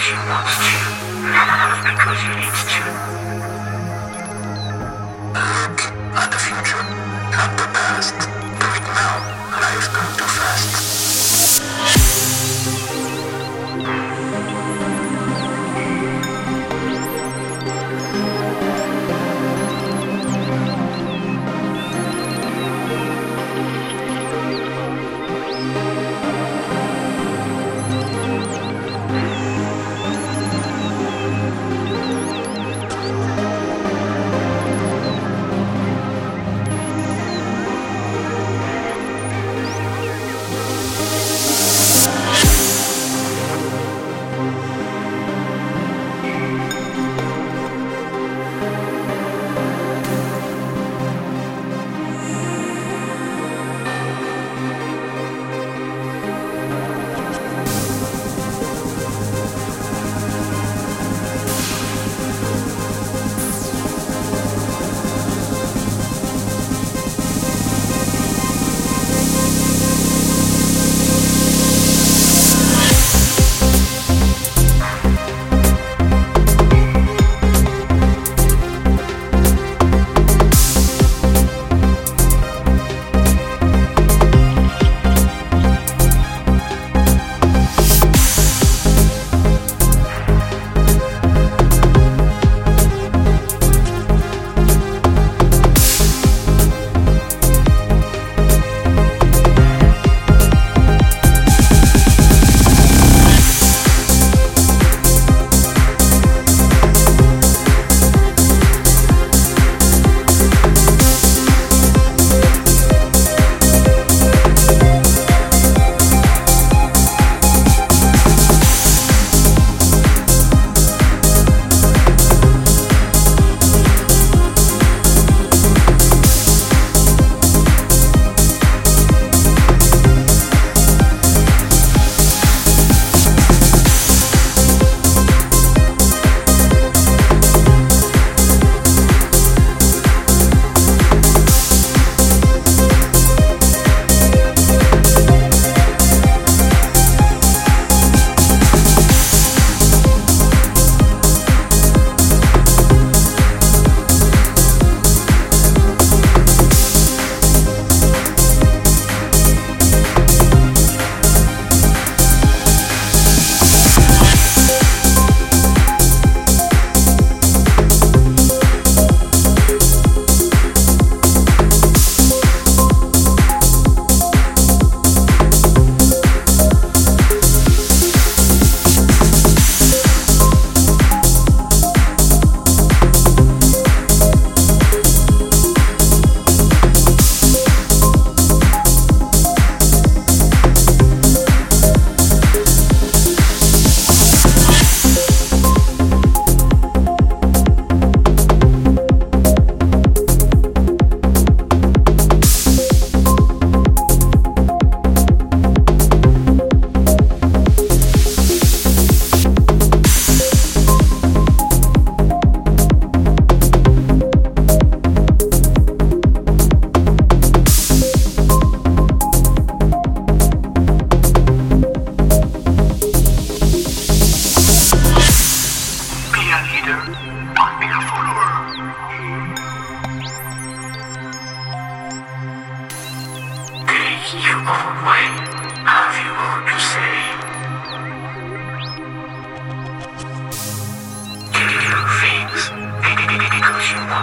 she wants to, not because you need to.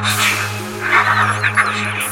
because